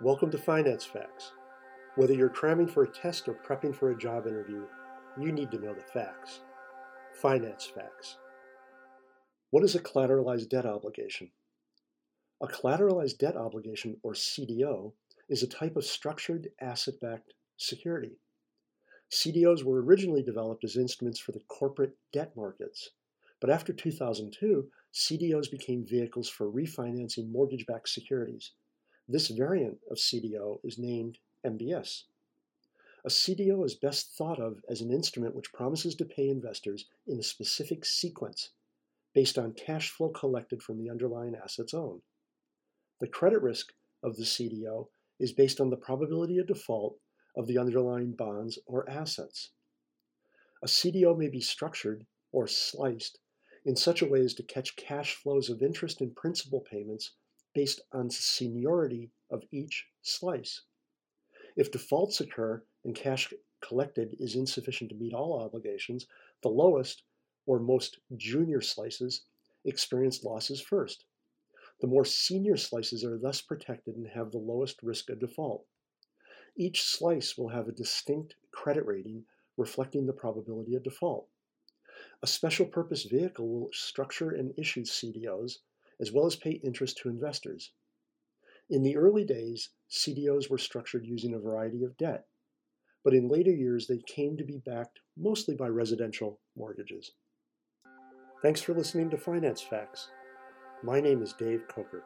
Welcome to Finance Facts. Whether you're cramming for a test or prepping for a job interview, you need to know the facts. Finance Facts. What is a collateralized debt obligation? A collateralized debt obligation, or CDO, is a type of structured asset backed security. CDOs were originally developed as instruments for the corporate debt markets, but after 2002, CDOs became vehicles for refinancing mortgage backed securities this variant of CDO is named MBS. A CDO is best thought of as an instrument which promises to pay investors in a specific sequence based on cash flow collected from the underlying assets owned. The credit risk of the CDO is based on the probability of default of the underlying bonds or assets. A CDO may be structured or sliced in such a way as to catch cash flows of interest and principal payments based on seniority of each slice. If defaults occur and cash collected is insufficient to meet all obligations, the lowest or most junior slices experience losses first. The more senior slices are thus protected and have the lowest risk of default. Each slice will have a distinct credit rating reflecting the probability of default. A special purpose vehicle will structure and issue CDOs as well as pay interest to investors. In the early days, CDOs were structured using a variety of debt, but in later years they came to be backed mostly by residential mortgages. Thanks for listening to Finance Facts. My name is Dave Coker.